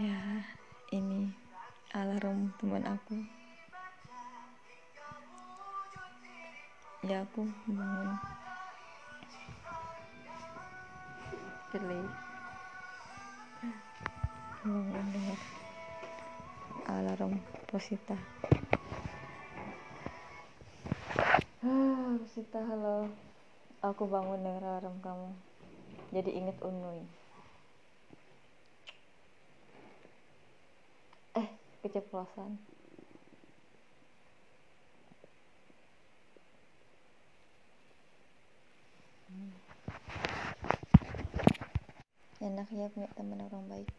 ya ini alarm teman aku. Ya aku bangun. Delay bangun dengar alarm Rosita. Ah, Rosita halo. Aku bangun dengar alarm kamu. Jadi inget Unui. Keceplosan. Enak ya punya teman orang baik